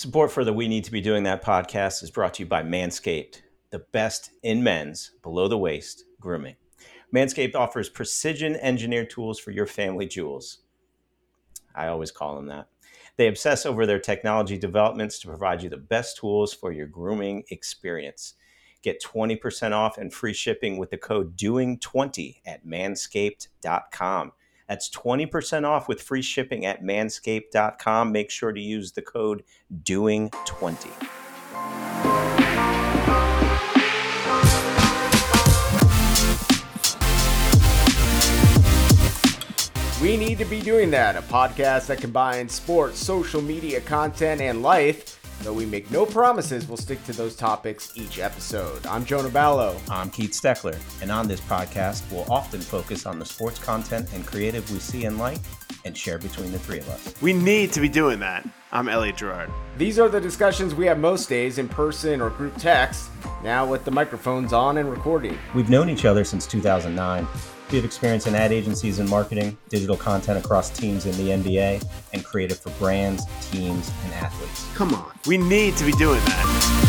Support for the We Need to Be Doing That podcast is brought to you by Manscaped, the best in men's below the waist grooming. Manscaped offers precision engineered tools for your family jewels. I always call them that. They obsess over their technology developments to provide you the best tools for your grooming experience. Get 20% off and free shipping with the code DOING20 at manscaped.com. That's 20% off with free shipping at manscaped.com. Make sure to use the code DOING20. We need to be doing that, a podcast that combines sports, social media content, and life. Though we make no promises, we'll stick to those topics each episode. I'm Jonah Ballo. I'm Keith Steckler, and on this podcast, we'll often focus on the sports content and creative we see and like and share between the three of us. We need to be doing that. I'm Elliot Gerard. These are the discussions we have most days in person or group text, now with the microphones on and recording. We've known each other since 2009. We have experience in ad agencies and marketing, digital content across teams in the NBA, and creative for brands, teams, and athletes. Come on. We need to be doing that.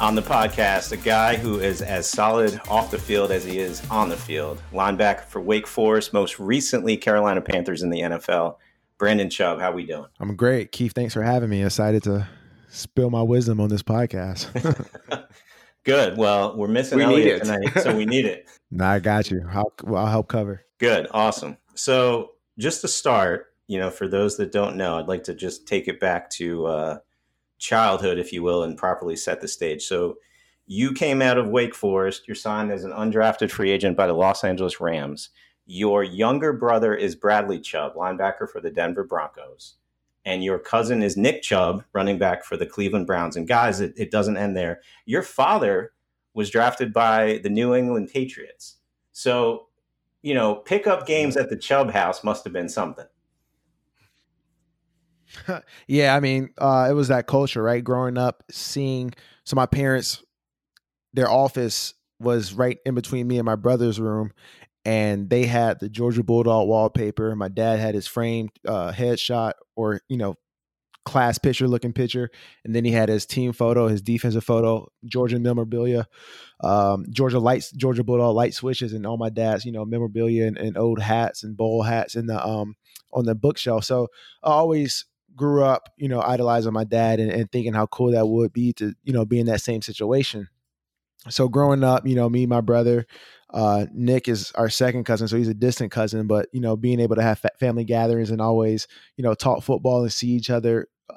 On the podcast, a guy who is as solid off the field as he is on the field. Linebacker for Wake Forest, most recently Carolina Panthers in the NFL. Brandon Chubb, how we doing? I'm great. Keith, thanks for having me. Excited to spill my wisdom on this podcast. Good. Well, we're missing We Elliot need it. tonight, so we need it. nah, I got you. I'll, I'll help cover. Good. Awesome. So, just to start, you know, for those that don't know, I'd like to just take it back to uh, childhood, if you will, and properly set the stage. So, you came out of Wake Forest. You're signed as an undrafted free agent by the Los Angeles Rams. Your younger brother is Bradley Chubb, linebacker for the Denver Broncos. And your cousin is Nick Chubb, running back for the Cleveland Browns. And guys, it, it doesn't end there. Your father was drafted by the New England Patriots. So, you know, pickup games at the Chubb house must have been something. yeah, I mean, uh, it was that culture, right? Growing up, seeing so my parents, their office was right in between me and my brother's room, and they had the Georgia Bulldog wallpaper. My dad had his framed uh, headshot or you know class picture looking picture, and then he had his team photo, his defensive photo, Georgia memorabilia, um, Georgia lights, Georgia Bulldog light switches, and all my dad's you know memorabilia and, and old hats and bowl hats in the um on the bookshelf. So I always grew up, you know, idolizing my dad and, and thinking how cool that would be to, you know, be in that same situation. So growing up, you know, me, my brother, uh, Nick is our second cousin, so he's a distant cousin. But you know, being able to have fa- family gatherings and always, you know, talk football and see each other uh,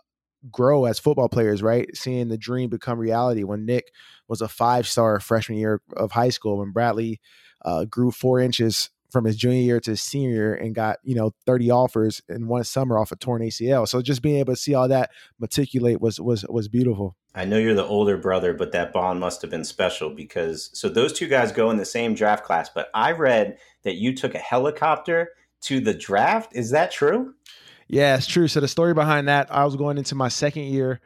grow as football players, right? Seeing the dream become reality. When Nick was a five-star freshman year of high school, when Bradley uh, grew four inches from his junior year to his senior year and got you know 30 offers in one summer off a torn ACL. So just being able to see all that matriculate was was was beautiful. I know you're the older brother, but that bond must have been special because so those two guys go in the same draft class. But I read that you took a helicopter to the draft. Is that true? Yeah, it's true. So the story behind that, I was going into my second year,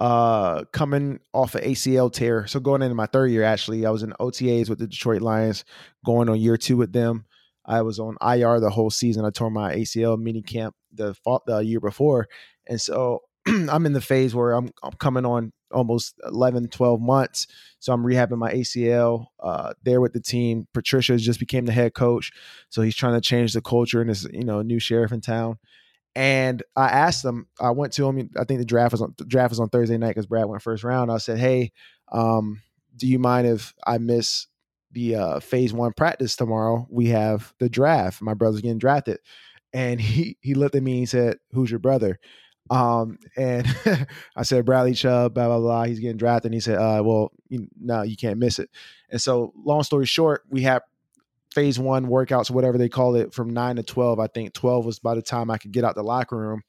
uh, coming off an ACL tear. So going into my third year, actually, I was in OTAs with the Detroit Lions, going on year two with them. I was on IR the whole season. I tore my ACL mini camp the fall, the year before, and so I'm in the phase where I'm, I'm coming on almost 11, 12 months. So I'm rehabbing my ACL uh, there with the team. Patricia just became the head coach, so he's trying to change the culture and is you know new sheriff in town. And I asked him. I went to him. I think the draft was on draft was on Thursday night because Brad went first round. I said, "Hey, um, do you mind if I miss the uh, phase one practice tomorrow? We have the draft. My brother's getting drafted." And he he looked at me and he said, "Who's your brother?" Um, and I said, Bradley Chubb, blah, blah, blah. He's getting drafted. And he said, uh, well, you, no, you can't miss it. And so long story short, we have phase one workouts, whatever they call it, from nine to 12. I think 12 was by the time I could get out the locker room.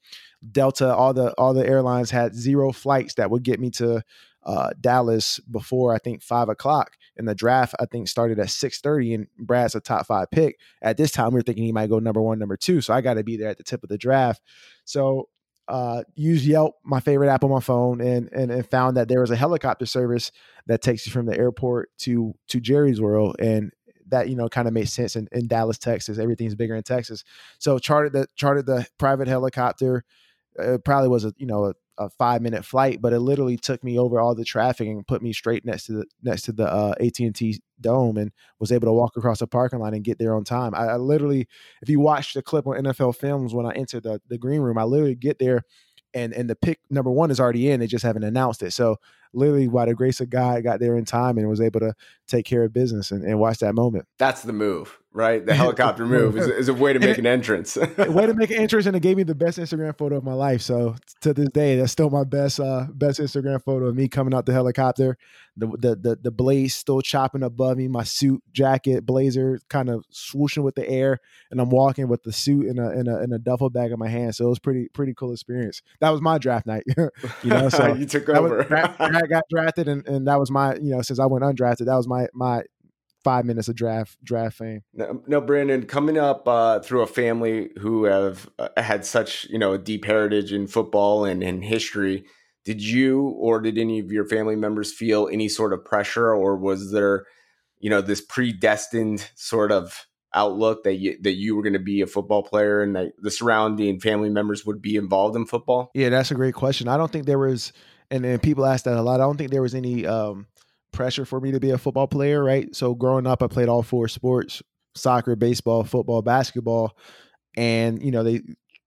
Delta, all the, all the airlines had zero flights that would get me to uh, Dallas before I think five o'clock. And the draft I think started at six thirty, and Brad's a top five pick. At this time, we were thinking he might go number one, number two. So I got to be there at the tip of the draft. So uh, used Yelp, my favorite app on my phone, and, and and found that there was a helicopter service that takes you from the airport to to Jerry's World, and that you know kind of made sense in, in Dallas, Texas. Everything's bigger in Texas, so chartered the chartered the private helicopter. It probably was a you know a, a five minute flight, but it literally took me over all the traffic and put me straight next to the next to the uh, AT and T dome, and was able to walk across the parking lot and get there on time. I, I literally, if you watch the clip on NFL Films when I entered the the green room, I literally get there and and the pick number one is already in. They just haven't announced it. So literally by the grace of God, I got there in time and was able to take care of business and, and watch that moment. That's the move, right? The helicopter move is, is, a way to make an entrance. A way to make an entrance, and it gave me the best Instagram photo of my life. So to this day, that's still my best uh, best Instagram photo of me coming out the helicopter, the the the, the blaze still chopping above me, my suit, jacket, blazer, kind of swooshing with the air, and I'm walking with the suit in a in a, in a duffel bag in my hand. So it was pretty pretty cool experience. That was my draft night, you know. So you took over. I got drafted, and, and that was my you know since I went undrafted, that was my my five minutes of draft draft fame. No, no Brandon, coming up uh, through a family who have uh, had such you know a deep heritage in football and in history, did you or did any of your family members feel any sort of pressure, or was there you know this predestined sort of outlook that you that you were going to be a football player and that the surrounding family members would be involved in football? Yeah, that's a great question. I don't think there was and and people ask that a lot. I don't think there was any um, pressure for me to be a football player, right? So growing up, I played all four sports: soccer, baseball, football, basketball, and you know they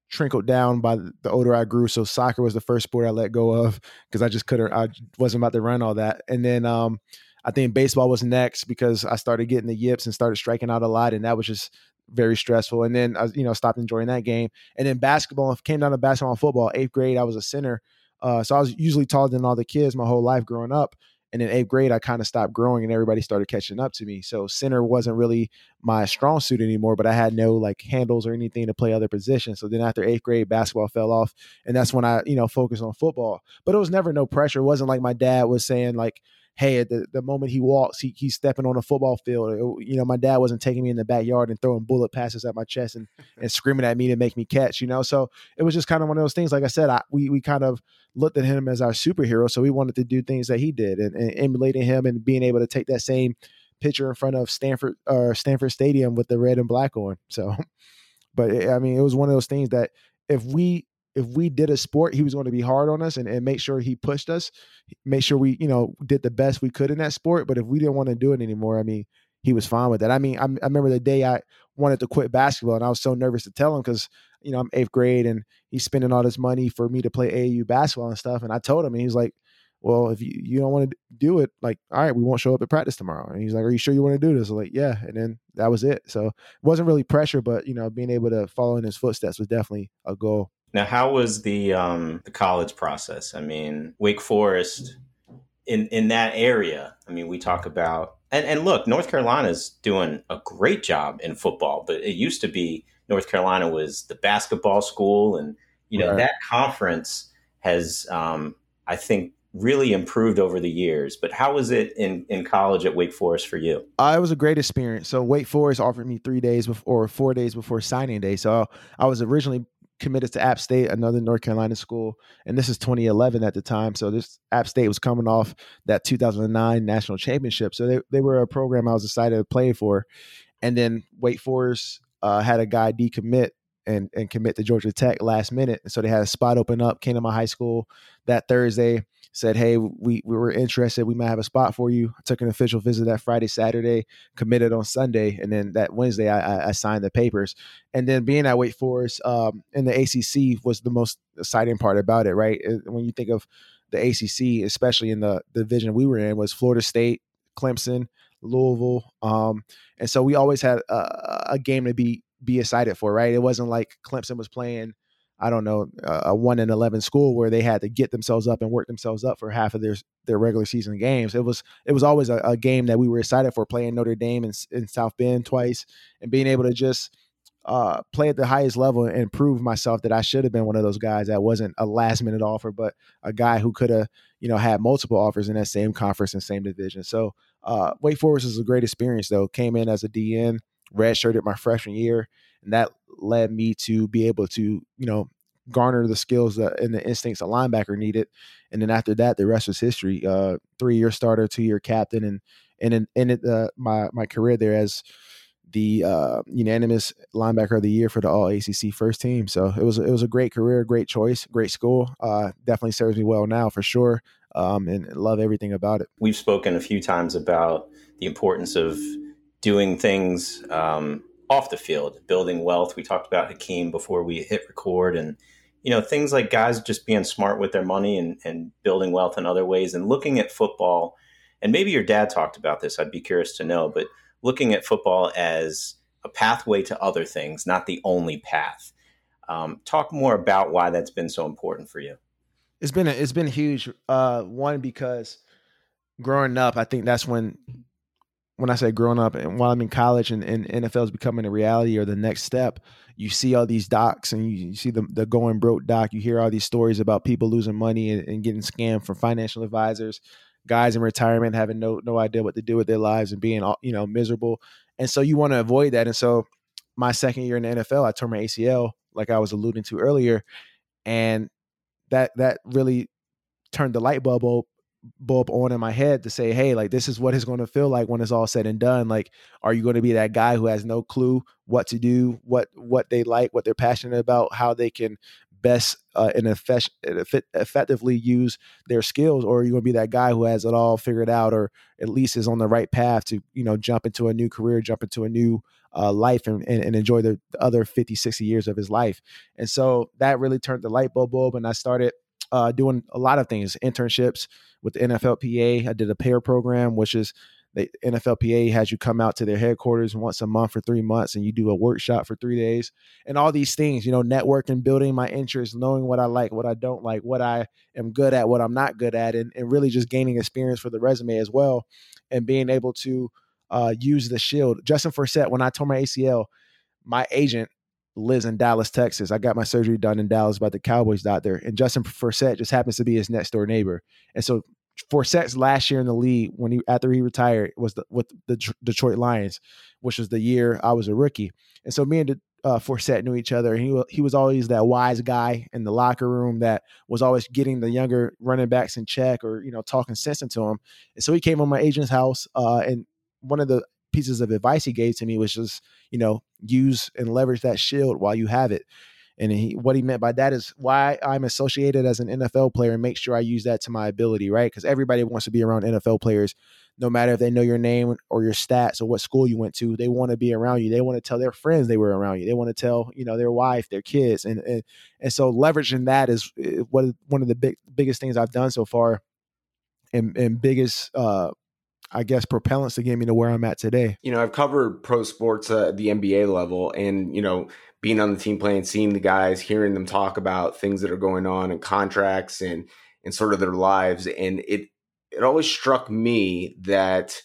trickled down by the older I grew. So soccer was the first sport I let go of because I just couldn't. I wasn't about to run all that, and then. um I think baseball was next because I started getting the yips and started striking out a lot, and that was just very stressful. And then I, you know, stopped enjoying that game. And then basketball came down to basketball and football. Eighth grade, I was a center, uh, so I was usually taller than all the kids my whole life growing up. And in eighth grade, I kind of stopped growing and everybody started catching up to me. So center wasn't really my strong suit anymore, but I had no like handles or anything to play other positions. So then after eighth grade, basketball fell off. And that's when I, you know, focused on football. But it was never no pressure. It wasn't like my dad was saying, like, hey, at the, the moment he walks, he, he's stepping on a football field. It, you know, my dad wasn't taking me in the backyard and throwing bullet passes at my chest and, and screaming at me to make me catch, you know? So it was just kind of one of those things. Like I said, I, we, we kind of looked at him as our superhero. So we wanted to do things that he did and, and emulating him and being able to take that same picture in front of Stanford or uh, Stanford Stadium with the red and black on. So, but it, I mean, it was one of those things that if we if we did a sport, he was going to be hard on us and, and make sure he pushed us, make sure we, you know, did the best we could in that sport. But if we didn't want to do it anymore, I mean, he was fine with that. I mean, I, I remember the day I wanted to quit basketball and I was so nervous to tell him because, you know, I'm eighth grade and he's spending all this money for me to play AAU basketball and stuff. And I told him, and he's like, well, if you, you don't want to do it, like, all right, we won't show up at practice tomorrow. And he's like, are you sure you want to do this? I'm like, yeah. And then that was it. So it wasn't really pressure, but, you know, being able to follow in his footsteps was definitely a goal. Now, how was the um, the college process? I mean, Wake Forest in in that area. I mean, we talk about and and look, North Carolina's doing a great job in football, but it used to be North Carolina was the basketball school, and you know right. that conference has, um, I think, really improved over the years. But how was it in, in college at Wake Forest for you? Uh, it was a great experience. So Wake Forest offered me three days before, or four days before signing day. So I was originally committed to App State, another North Carolina school, and this is 2011 at the time. So this App State was coming off that 2009 national championship, so they they were a program I was excited to play for. And then Wake Forest uh, had a guy decommit and and commit to Georgia Tech last minute, so they had a spot open up. Came to my high school that Thursday said, "Hey, we we were interested. We might have a spot for you." I took an official visit that Friday, Saturday, committed on Sunday, and then that Wednesday I, I signed the papers. And then being at Wake Forest um, in the ACC was the most exciting part about it, right? When you think of the ACC, especially in the, the division we were in, was Florida State, Clemson, Louisville, um, and so we always had a, a game to be be excited for, right? It wasn't like Clemson was playing I don't know, a one in eleven school where they had to get themselves up and work themselves up for half of their their regular season games. It was it was always a, a game that we were excited for playing Notre Dame in, in South Bend twice and being able to just uh, play at the highest level and prove myself that I should have been one of those guys that wasn't a last minute offer, but a guy who could have you know had multiple offers in that same conference and same division. So uh, Wake Forest is a great experience though. Came in as a DN, redshirted my freshman year, and that led me to be able to, you know, garner the skills that, and the instincts a linebacker needed. And then after that, the rest was history. Uh, three year starter, two year captain, and and in uh, my my career there as the uh, unanimous linebacker of the year for the All ACC first team. So it was it was a great career, great choice, great school. Uh, definitely serves me well now for sure, um, and love everything about it. We've spoken a few times about the importance of doing things um, off the field, building wealth. We talked about Hakeem before we hit record, and you know things like guys just being smart with their money and, and building wealth in other ways, and looking at football. And maybe your dad talked about this. I'd be curious to know, but looking at football as a pathway to other things, not the only path. Um, talk more about why that's been so important for you. It's been a, it's been huge. Uh, one because growing up, I think that's when when I say growing up and while I'm in college and, and NFL is becoming a reality or the next step, you see all these docs and you, you see the, the going broke doc. You hear all these stories about people losing money and, and getting scammed from financial advisors guys in retirement having no no idea what to do with their lives and being all, you know miserable. And so you want to avoid that. And so my second year in the NFL, I tore my ACL, like I was alluding to earlier, and that that really turned the light bulb bulb on in my head to say, hey, like this is what it's going to feel like when it's all said and done. Like, are you going to be that guy who has no clue what to do, what what they like, what they're passionate about, how they can best uh, and effect, effectively use their skills, or are you going to be that guy who has it all figured out, or at least is on the right path to you know jump into a new career, jump into a new uh, life, and, and, and, enjoy the, the, other 50, 60 years of his life. And so that really turned the light bulb bulb, and I started uh, doing a lot of things, internships with the NFLPA. I did a pair program, which is the NFLPA has you come out to their headquarters once a month for three months and you do a workshop for three days and all these things, you know, networking, building my interests, knowing what I like, what I don't like, what I am good at, what I'm not good at, and, and really just gaining experience for the resume as well and being able to uh, use the shield. Justin Forsett, when I tore my ACL, my agent lives in Dallas, Texas. I got my surgery done in Dallas by the Cowboys doctor, and Justin Forsett just happens to be his next door neighbor. And so Forsett's last year in the league when he after he retired was the, with the Detroit Lions, which was the year I was a rookie. And so me and uh, Forsett knew each other. And he he was always that wise guy in the locker room that was always getting the younger running backs in check or you know talking sense into them. And so he came on my agent's house, uh, and one of the pieces of advice he gave to me was just you know use and leverage that shield while you have it. And he, what he meant by that is why I'm associated as an NFL player and make sure I use that to my ability, right? Because everybody wants to be around NFL players, no matter if they know your name or your stats or what school you went to. They want to be around you. They want to tell their friends they were around you. They want to tell you know their wife, their kids, and and, and so leveraging that is eh, what one of the big biggest things I've done so far, and and biggest uh, I guess propellants to get me to where I'm at today. You know, I've covered pro sports uh, at the NBA level, and you know, being on the team playing, seeing the guys, hearing them talk about things that are going on and contracts and and sort of their lives, and it it always struck me that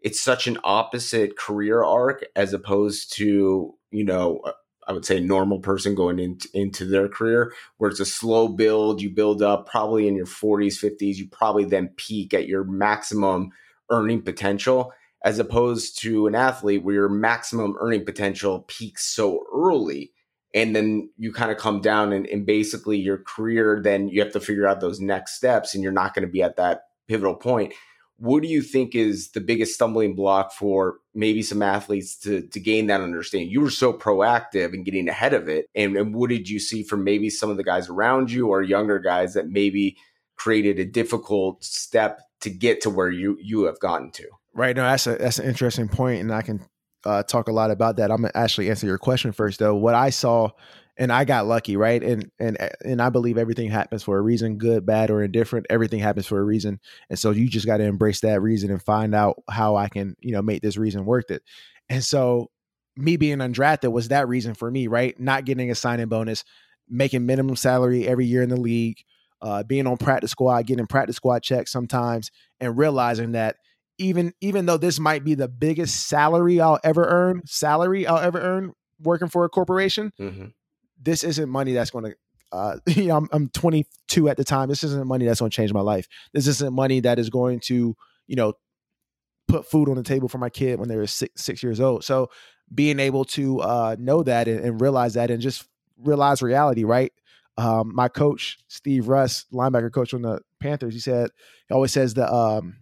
it's such an opposite career arc as opposed to you know uh, I would say normal person going into, into their career, where it's a slow build. You build up probably in your 40s, 50s. You probably then peak at your maximum earning potential as opposed to an athlete where your maximum earning potential peaks so early and then you kind of come down and, and, basically your career then you have to figure out those next steps and you're not going to be at that pivotal point. What do you think is the biggest stumbling block for maybe some athletes to, to gain that understanding? You were so proactive in getting ahead of it and, and what did you see from maybe some of the guys around you or younger guys that maybe created a difficult step to get to where you you have gotten to Right. No, that's a that's an interesting point, and I can uh, talk a lot about that. I'm gonna actually answer your question first, though. What I saw, and I got lucky, right? And and and I believe everything happens for a reason, good, bad, or indifferent. Everything happens for a reason, and so you just got to embrace that reason and find out how I can, you know, make this reason worth it. And so, me being undrafted was that reason for me, right? Not getting a signing bonus, making minimum salary every year in the league, uh, being on practice squad, getting practice squad checks sometimes, and realizing that even even though this might be the biggest salary I'll ever earn, salary I'll ever earn working for a corporation, mm-hmm. this isn't money that's going to. Uh, you know, I'm, I'm 22 at the time. This isn't money that's going to change my life. This isn't money that is going to, you know, put food on the table for my kid when they were six six years old. So being able to uh, know that and, and realize that and just realize reality, right? Um, my coach Steve Russ, linebacker coach on the Panthers, he said he always says the um,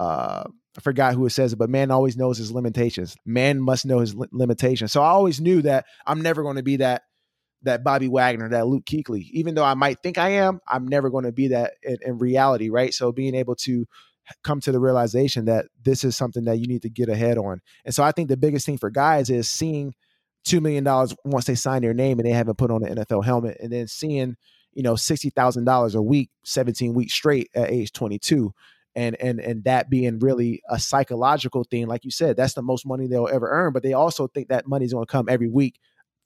uh, I forgot who it says it, but man always knows his limitations. Man must know his li- limitations. So I always knew that I'm never going to be that that Bobby Wagner, that Luke Kuechly. Even though I might think I am, I'm never going to be that in, in reality, right? So being able to come to the realization that this is something that you need to get ahead on. And so I think the biggest thing for guys is seeing two million dollars once they sign their name and they haven't put on an NFL helmet, and then seeing you know sixty thousand dollars a week, seventeen weeks straight at age twenty two and and and that being really a psychological thing like you said that's the most money they'll ever earn but they also think that money's going to come every week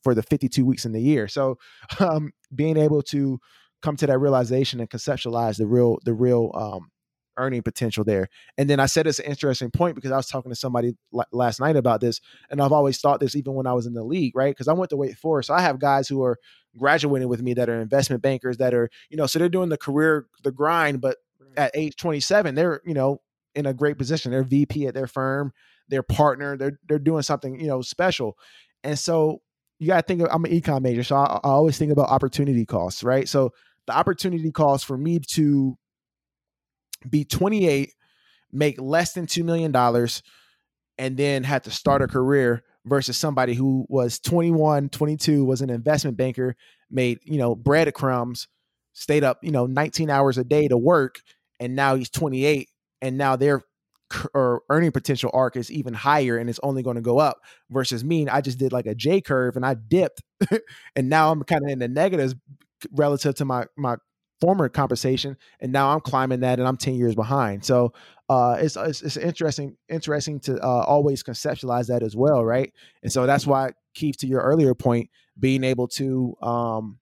for the 52 weeks in the year. So um, being able to come to that realization and conceptualize the real the real um, earning potential there and then i said it's an interesting point because i was talking to somebody l- last night about this and i've always thought this even when i was in the league right because i went to Wake Forest so i have guys who are graduating with me that are investment bankers that are you know so they're doing the career the grind but at age 27, they're, you know, in a great position. They're VP at their firm, their partner, they're they're doing something, you know, special. And so you got to think of, I'm an econ major, so I, I always think about opportunity costs, right? So the opportunity cost for me to be 28, make less than $2 million, and then had to start a mm-hmm. career versus somebody who was 21, 22, was an investment banker, made, you know, breadcrumbs, stayed up, you know, 19 hours a day to work and now he's 28 and now their or earning potential arc is even higher and it's only going to go up versus me i just did like a j curve and i dipped and now i'm kind of in the negatives relative to my my former compensation and now i'm climbing that and i'm 10 years behind. So uh, it's, it's, it's interesting interesting to uh, always conceptualize that as well right? And so that's why keith to your earlier point being able to um,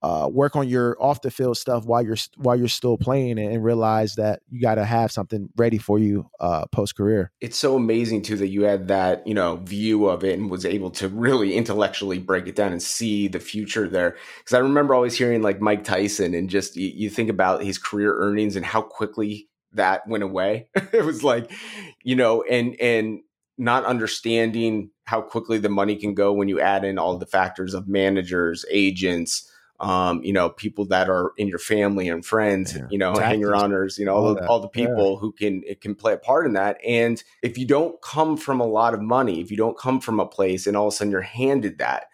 uh, work on your off the field stuff while you're while you're still playing and, realize that you got to have something ready for you uh, post career. It's so amazing too that you had that you know view of it and was able to really intellectually break it down and see the future there. Because I remember always hearing like Mike Tyson and just you, you think about his career earnings and how quickly that went away. it was like you know and and not understanding how quickly the money can go when you add in all the factors of managers, agents um, you know, people that are in your family and friends, yeah. you know, hanger honors, you know, all, all, the, all the people yeah. who can it can play a part in that. And if you don't come from a lot of money, if you don't come from a place and all of a sudden you're handed that,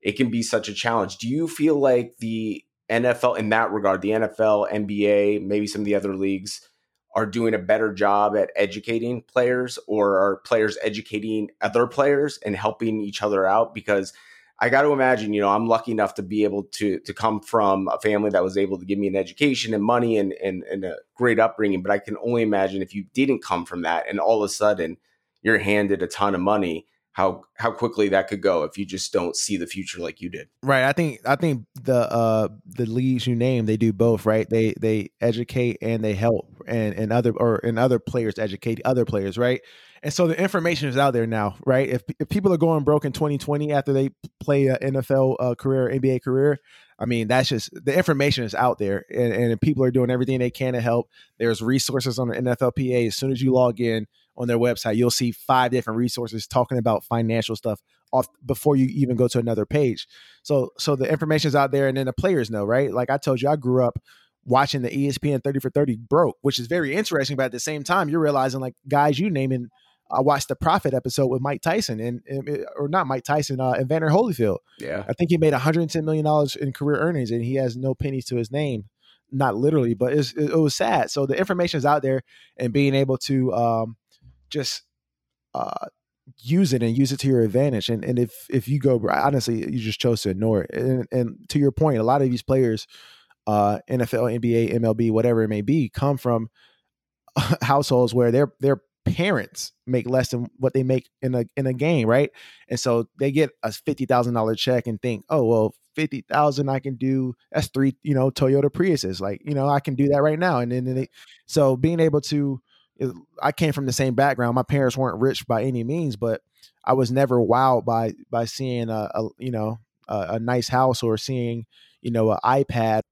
it can be such a challenge. Do you feel like the NFL in that regard, the NFL, NBA, maybe some of the other leagues are doing a better job at educating players or are players educating other players and helping each other out because I got to imagine, you know, I'm lucky enough to be able to to come from a family that was able to give me an education and money and and, and a great upbringing. But I can only imagine if you didn't come from that, and all of a sudden you're handed a ton of money, how how quickly that could go if you just don't see the future like you did. Right. I think I think the uh the leagues you name they do both. Right. They they educate and they help, and and other or and other players educate other players. Right. And so the information is out there now, right? If, if people are going broke in 2020 after they play an NFL uh, career, NBA career, I mean, that's just the information is out there, and, and people are doing everything they can to help. There's resources on the NFLPA. As soon as you log in on their website, you'll see five different resources talking about financial stuff off before you even go to another page. So, so the information is out there, and then the players know, right? Like I told you, I grew up watching the ESPN 30 for 30 broke, which is very interesting. But at the same time, you're realizing like guys you naming I watched the Profit episode with Mike Tyson and, and or not Mike Tyson, uh, Evander Holyfield. Yeah, I think he made 110 million dollars in career earnings, and he has no pennies to his name. Not literally, but it, it was sad. So the information is out there, and being able to um, just uh, use it and use it to your advantage. And and if if you go honestly, you just chose to ignore it. And, and to your point, a lot of these players, uh, NFL, NBA, MLB, whatever it may be, come from households where they're they're parents make less than what they make in a in a game, right? And so they get a fifty thousand dollar check and think, oh well, fifty thousand I can do that's three, you know, Toyota Priuses. Like, you know, I can do that right now. And then they, so being able to I came from the same background. My parents weren't rich by any means, but I was never wowed by by seeing a, a you know a, a nice house or seeing you know an iPad.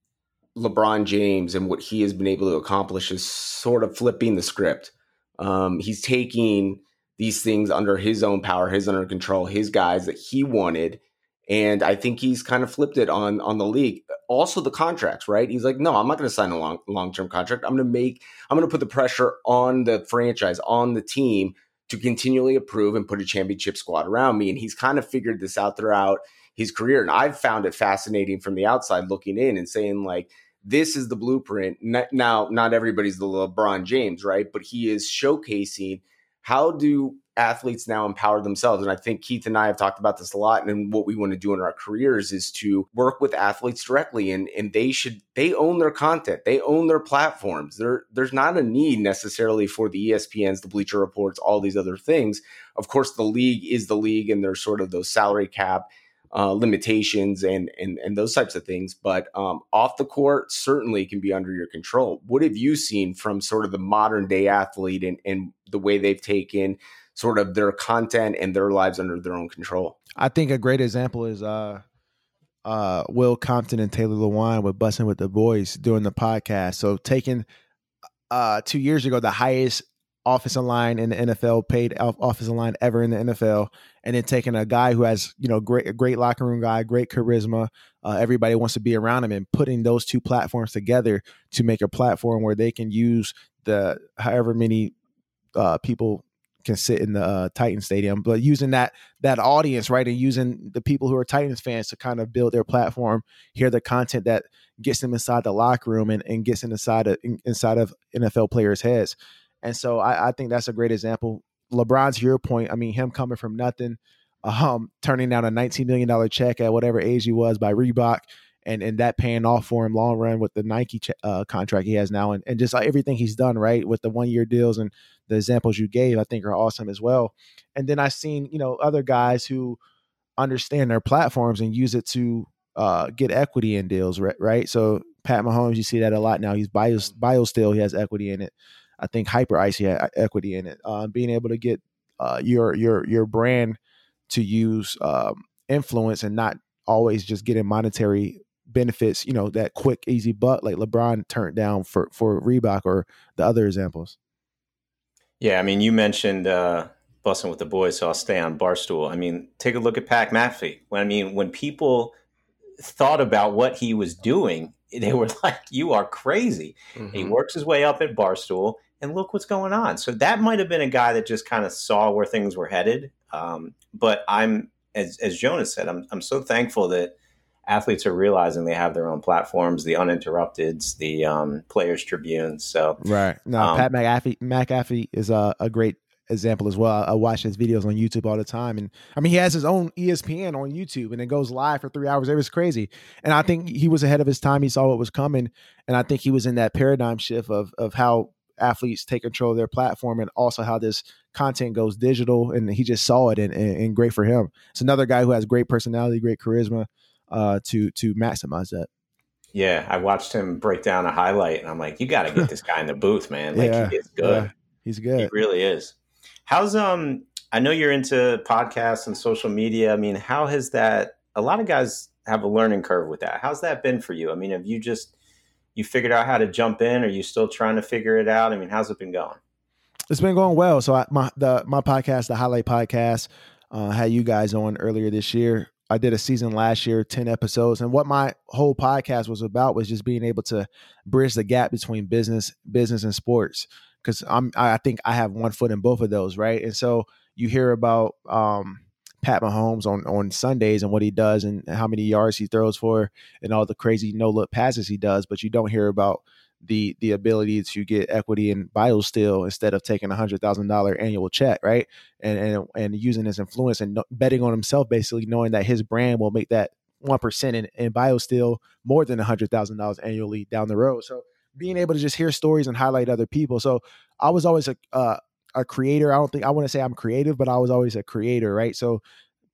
LeBron James and what he has been able to accomplish is sort of flipping the script um, he's taking these things under his own power, his under control, his guys that he wanted, and I think he's kind of flipped it on on the league. also the contracts, right? He's like, no, I'm not going to sign a long long term contract. I'm going to make, I'm going to put the pressure on the franchise, on the team to continually approve and put a championship squad around me. And he's kind of figured this out throughout his career. And I've found it fascinating from the outside looking in and saying, like, this is the blueprint. Now, not everybody's the LeBron James, right? But he is showcasing how do athletes now empower themselves. And I think Keith and I have talked about this a lot. And what we want to do in our careers is to work with athletes directly and, and they should, they own their content. They own their platforms. There, there's not a need necessarily for the ESPNs, the Bleacher Reports, all these other things. Of course, the league is the league and there's sort of those salary cap uh, limitations and, and and those types of things. But um, off the court, certainly can be under your control. What have you seen from sort of the modern day athlete and, and the way they've taken sort of their content and their lives under their own control. I think a great example is uh uh Will Compton and Taylor Lewan with Bussin' with the Boys doing the podcast. So taking uh two years ago the highest offensive line in the NFL, paid offensive line ever in the NFL, and then taking a guy who has you know great great locker room guy, great charisma, uh, everybody wants to be around him, and putting those two platforms together to make a platform where they can use the however many uh, people can sit in the uh, Titan Stadium, but using that that audience, right, and using the people who are Titans fans to kind of build their platform, hear the content that gets them inside the locker room and, and gets inside of inside of NFL players' heads. And so I, I think that's a great example. LeBron's your point. I mean, him coming from nothing, um, turning down a $19 million check at whatever age he was by Reebok, and and that paying off for him long run with the Nike ch- uh, contract he has now, and, and just like everything he's done right with the one year deals and the examples you gave, I think are awesome as well. And then I've seen you know other guys who understand their platforms and use it to uh, get equity in deals, right? right? So Pat Mahomes, you see that a lot now. He's bio BioSteel, he has equity in it. I think Hyperice had equity in it. Uh, being able to get uh, your your your brand to use um, influence and not always just getting monetary benefits, you know, that quick, easy buck like LeBron turned down for for Reebok or the other examples. Yeah, I mean, you mentioned uh, Bussin' with the Boys, so I'll stay on Barstool. I mean, take a look at Pat McAfee. When I mean, when people thought about what he was doing, they were like, "You are crazy." Mm-hmm. He works his way up at Barstool, and look what's going on. So that might have been a guy that just kind of saw where things were headed. Um, but I'm, as as Jonas said, I'm I'm so thankful that athletes are realizing they have their own platforms, the uninterrupteds, the um, players tribunes. So right no, um, Pat McAfee McAfee is a, a great example as well. I watch his videos on YouTube all the time, and I mean he has his own ESPN on YouTube, and it goes live for three hours. It was crazy, and I think he was ahead of his time. He saw what was coming, and I think he was in that paradigm shift of of how athletes take control of their platform and also how this content goes digital and he just saw it and, and, and great for him it's another guy who has great personality great charisma uh, to to maximize that. Yeah, I watched him break down a highlight, and I'm like, you got to get this guy in the booth, man. Like yeah, he is good. Yeah, he's good. He really is. How's um? I know you're into podcasts and social media. I mean, how has that? A lot of guys have a learning curve with that. How's that been for you? I mean, have you just you figured out how to jump in? Are you still trying to figure it out? I mean, how's it been going? It's been going well. So I, my the my podcast, the Highlight Podcast, uh, had you guys on earlier this year. I did a season last year, 10 episodes. And what my whole podcast was about was just being able to bridge the gap between business, business and sports. Cause I'm I think I have one foot in both of those, right? And so you hear about um Pat Mahomes on on Sundays and what he does and how many yards he throws for and all the crazy no look passes he does, but you don't hear about the the ability to get equity in BioSteel instead of taking a hundred thousand dollar annual check, right? And and and using his influence and betting on himself, basically knowing that his brand will make that one percent in, in BioSteel more than a hundred thousand dollars annually down the road. So being able to just hear stories and highlight other people. So I was always a uh, a creator. I don't think I want to say I'm creative, but I was always a creator, right? So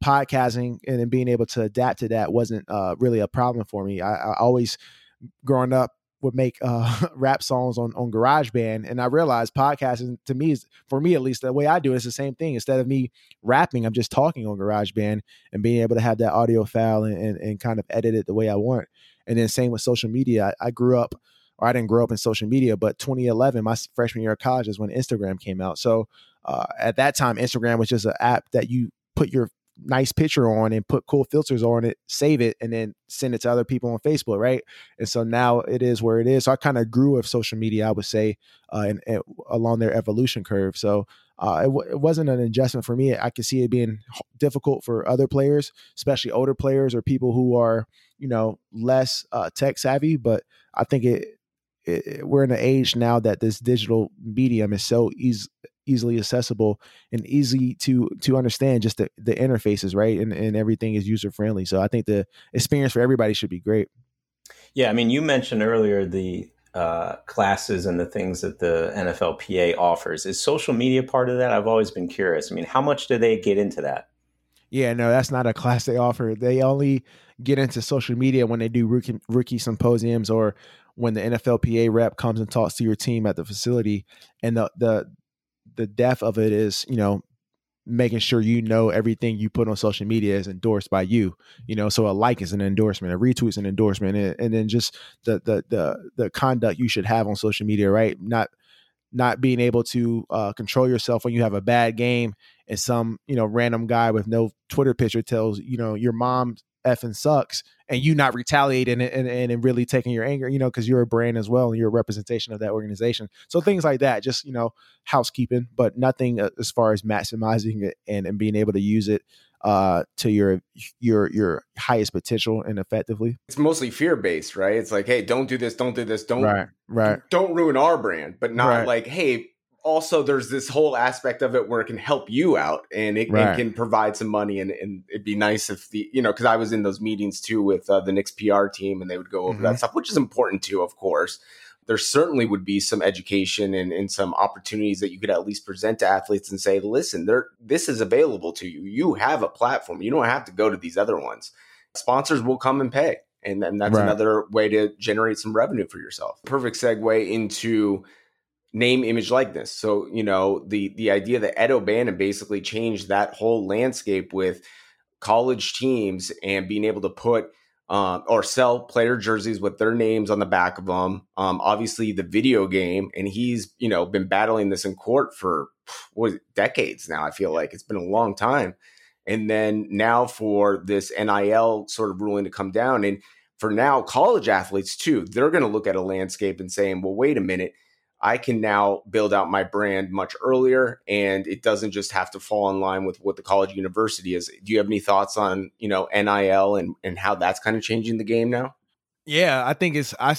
podcasting and then being able to adapt to that wasn't uh, really a problem for me. I, I always growing up would make uh, rap songs on on GarageBand, and I realized podcasting to me is for me at least the way I do it is the same thing. Instead of me rapping, I'm just talking on GarageBand and being able to have that audio file and, and, and kind of edit it the way I want. And then same with social media. I, I grew up, or I didn't grow up in social media, but 2011, my freshman year of college is when Instagram came out. So uh, at that time, Instagram was just an app that you put your nice picture on and put cool filters on it, save it, and then send it to other people on Facebook, right? And so now it is where it is. So I kind of grew with social media, I would say, uh, and, and along their evolution curve. So uh, it, w- it, wasn't an adjustment for me. I could see it being difficult for other players, especially older players or people who are, you know, less uh, tech savvy. But I think it, it, we're in an age now that this digital medium is so easy easily accessible and easy to to understand just the, the interfaces right? And, and everything is user friendly so i think the experience for everybody should be great. Yeah i mean you mentioned earlier the uh, classes and the things that the nflpa offers. Is social media part of that? I've always been curious. I mean how much do they get into that? Yeah no that's not a class they offer. They only get into social media when they do rookie, rookie symposiums or when the nflpa rep comes and talks to your team at the facility and the the the depth of it is, you know, making sure you know everything you put on social media is endorsed by you you know so a like is an endorsement a retweet is an endorsement and, and, then just the, the the the conduct you should have on social media right? Not not being able to uh, control yourself when you have a bad game and some you know random guy with no twitter picture tells you know your mom effing sucks and you not retaliating and, and, and really taking your anger, you know, because you're a brand as well and you're a representation of that organization. So things like that, just, you know, housekeeping, but nothing uh, as far as maximizing it and, and being able to use it uh, to your your your highest potential and effectively. It's mostly fear based, right? It's like, hey, don't do this, don't do this, don't right, right. don't ruin our brand, but not right. like, hey, also there's this whole aspect of it where it can help you out and it, right. it can provide some money and, and, it'd be nice if the you know because i was in those meetings too with uh, the Knicks pr team and they would go over mm-hmm. that stuff which is important too of course there certainly would be some education and, and some opportunities that you could at least present to athletes and say listen there this is available to you you have a platform you don't have to go to these other ones sponsors will come and pay and then that's right. another way to generate some revenue for yourself perfect segue into name image likeness so you know the the idea that ed o'bannon basically changed that whole landscape with college teams and being able to put um, or sell player jerseys with their names on the back of them um, obviously the video game and he's you know been battling this in court for what decades now i feel like. It's been a long time. And then now for this nil sort of ruling to come down and for now college athletes too they're going to look at a landscape and saying well wait a minute I can now build out my brand much earlier and it doesn't just have to fall in line with what the college university is. Do you have any thoughts on, you know, NIL and, and how that's kind of changing the game now? Yeah, I think it's, I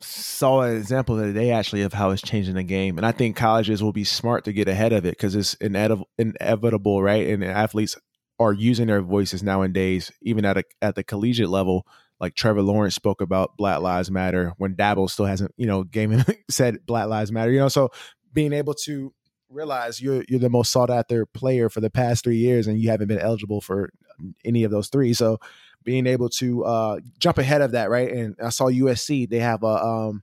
saw an example the other day actually of how it's changing the game. And I think colleges will be smart to get ahead of it because it's inevitable, right? And athletes are using their voices nowadays, even at a, at the collegiate level, like Trevor Lawrence spoke about Black Lives Matter when Dabo still hasn't, you know, gaming said Black Lives Matter. You know, so being able to realize you're you're the most sought after player for the past three years and you haven't been eligible for any of those three. So being able to uh, jump ahead of that, right? And I saw USC they have a um,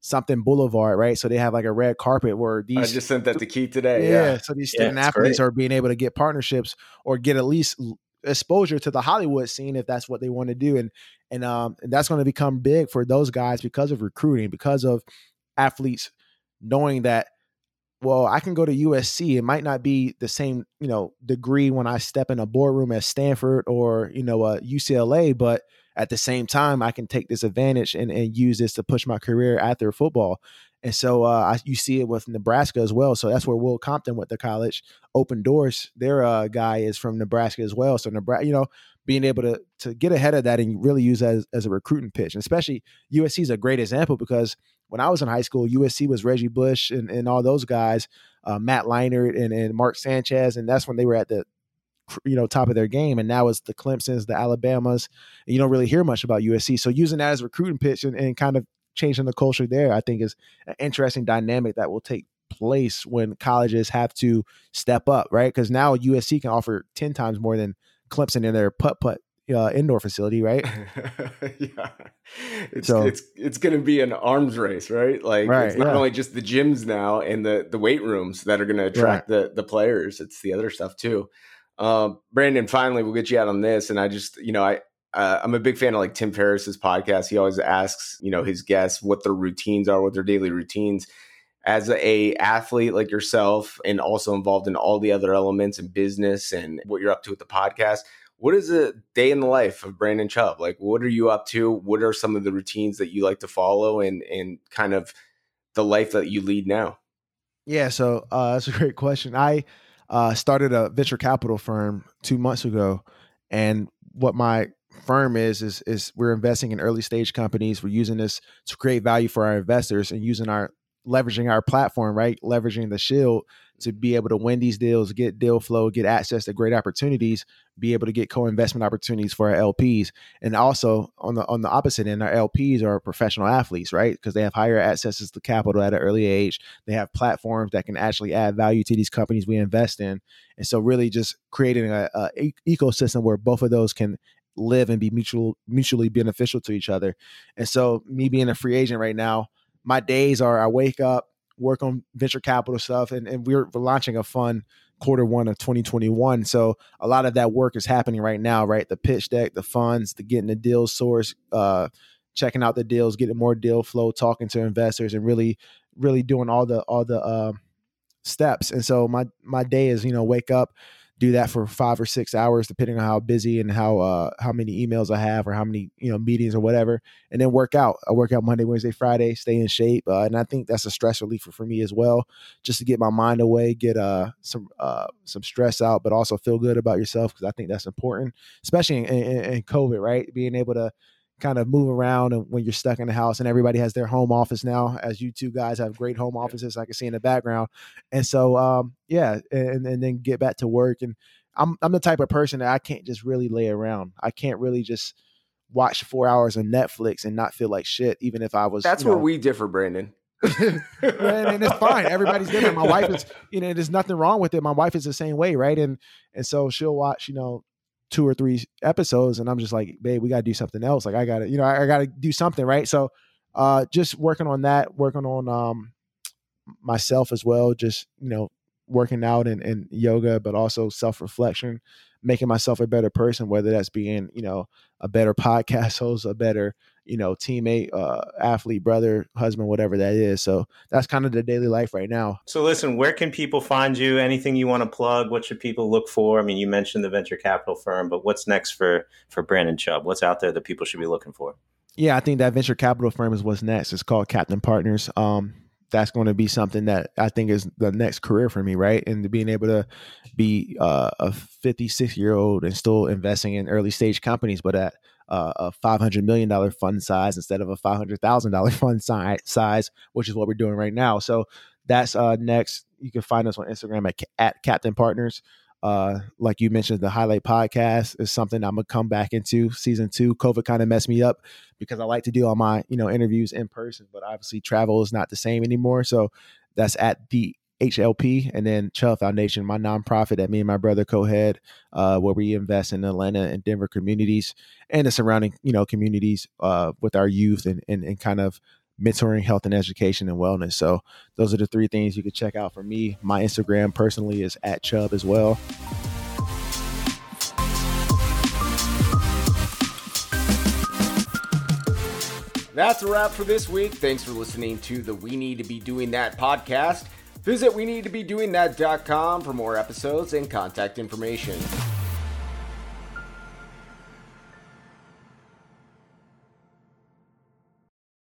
something Boulevard, right? So they have like a red carpet where these. I just sent that to Keith today. Yeah, yeah. so these student yeah, athletes great. are being able to get partnerships or get at least exposure to the Hollywood scene if that's what they want to do, and and um and that's going to become big for those guys because of recruiting, because of athletes knowing that well, I can go to USC. It might not be the same, you know, degree when I step in a boardroom at Stanford or, you know, uh, UCLA, but at the same time, I can take this advantage and, and use this to push my career after football. And so uh, I, you see it with Nebraska as well. So that's where Will Compton went to college. Open Doors, their uh, guy is from Nebraska as well. So Nebraska, you know, being able to to get ahead of that and really use that as, as a recruiting pitch. And especially USC is a great example because when I was in high school, USC was Reggie Bush and, and all those guys, uh, Matt Leinart and, and Mark Sanchez. And that's when they were at the you know top of their game and now it's the clemsons the alabamas and you don't really hear much about usc so using that as a recruiting pitch and, and kind of changing the culture there, I think is an interesting dynamic that will take place when colleges have to step up, right? Because now USC can offer 10 times more than Clemson in their putt putt uh, indoor facility, right? yeah, it's so, it's it's going to be an arms race, right? Like right, it's not yeah. only just the gyms now and the the weight rooms that are going to attract right. the the players; it's the other stuff too. Um, Brandon, finally, we'll get you out on this, and I just you know I uh, I'm a big fan of like Tim Ferriss's podcast. He always asks, you know, his guests what their routines are, what their daily routines. As a athlete like yourself and also involved in all the other elements in business and what you're up to with the podcast what is a day in the life of brandon chubb? Like what are you up to? What are some of the routines that you like to follow and and kind of the life that you lead now? Yeah so uh, that's a great question. I uh, started a venture capital firm two months ago and what my firm is is is we're investing in early stage companies. We're using this to create value for our investors and using our leveraging our platform, right? Leveraging the shield to be able to win these deals, get deal flow, get access to great opportunities, be able to get co-investment opportunities for our LPs. And also on the on the opposite end, our LPs are professional athletes, right? Because they have higher accesses to capital at an early age. They have platforms that can actually add value to these companies we invest in. And so really just creating a, a ecosystem where both of those can live and be mutual mutually beneficial to each other. And so me being a free agent right now, my days are I wake up, work on venture capital stuff, and, and we're, we're launching a fund quarter one of 2021. So a lot of that work is happening right now, right? The pitch deck, the funds, the getting the deal source, uh, checking out the deals, getting more deal flow, talking to investors, and really, really doing all the all the uh, steps. And so my my day is you know wake up, do that for five or six hours, depending on how busy and how uh, how many emails I have or how many you know meetings or whatever, and then work out. I work out Monday, Wednesday, Friday, stay in shape, uh, and I think that's a stress reliever for me as well, just to get my mind away, get uh some uh some stress out, but also feel good about yourself because I think that's important, especially in, in, in COVID, right? Being able to kind of move around and when you're stuck in the house and everybody has their home office now as you two guys have great home offices i can see in the background and so um yeah and, and then get back to work and i'm i'm the type of person that i can't just really lay around i can't really just watch four hours of netflix and not feel like shit even if i was that's where know, we differ brandon and, and, it's fine. Everybody's different. My wife is, you know, there's nothing wrong with it. My wife is the same way, right? And and so she'll watch, you know, two or three episodes and I'm just like, babe, we got to do something else. Like I got to, you know, I, I got to do something. Right. So, uh, just working on that, working on, um, myself as well, just, you know, working out and, and yoga, but also self reflection, making myself a better person, whether that's being, you know, a better podcast host, a better, you know, teammate, uh, athlete, brother, husband, whatever that is. So that's kind of the daily life right now. So listen, where can people find you? Anything you want to plug? What should people look for? I mean, you mentioned the venture capital firm, but what's next for for Brandon Chubb? What's out there that people should be looking for? Yeah, I think that venture capital firm is what's next. It's called Captain Partners. Um, that's going to be something that I think is the next career for me, right? And being able to be uh, a 56 year old and still investing in early stage companies, but at uh, a $500 million fund size instead of a $500,000 fund si- size, which is what we're doing right now. So that's uh, next. You can find us on Instagram at, at Captain Partners. Uh, like you mentioned, the highlight podcast is something I'm gonna come back into season two. COVID kind of messed me up because I like to do all my you know interviews in person, but obviously travel is not the same anymore. So that's at the HLP, and then Chubb Foundation, my nonprofit that me and my brother co-head, uh, where we invest in Atlanta and Denver communities and the surrounding, you know, communities uh, with our youth and, and and kind of mentoring health and education and wellness. So those are the three things you could check out for me. My Instagram personally is at Chubb as well. That's a wrap for this week. Thanks for listening to the We Need to Be Doing That podcast. Visit we need to be doing that.com for more episodes and contact information.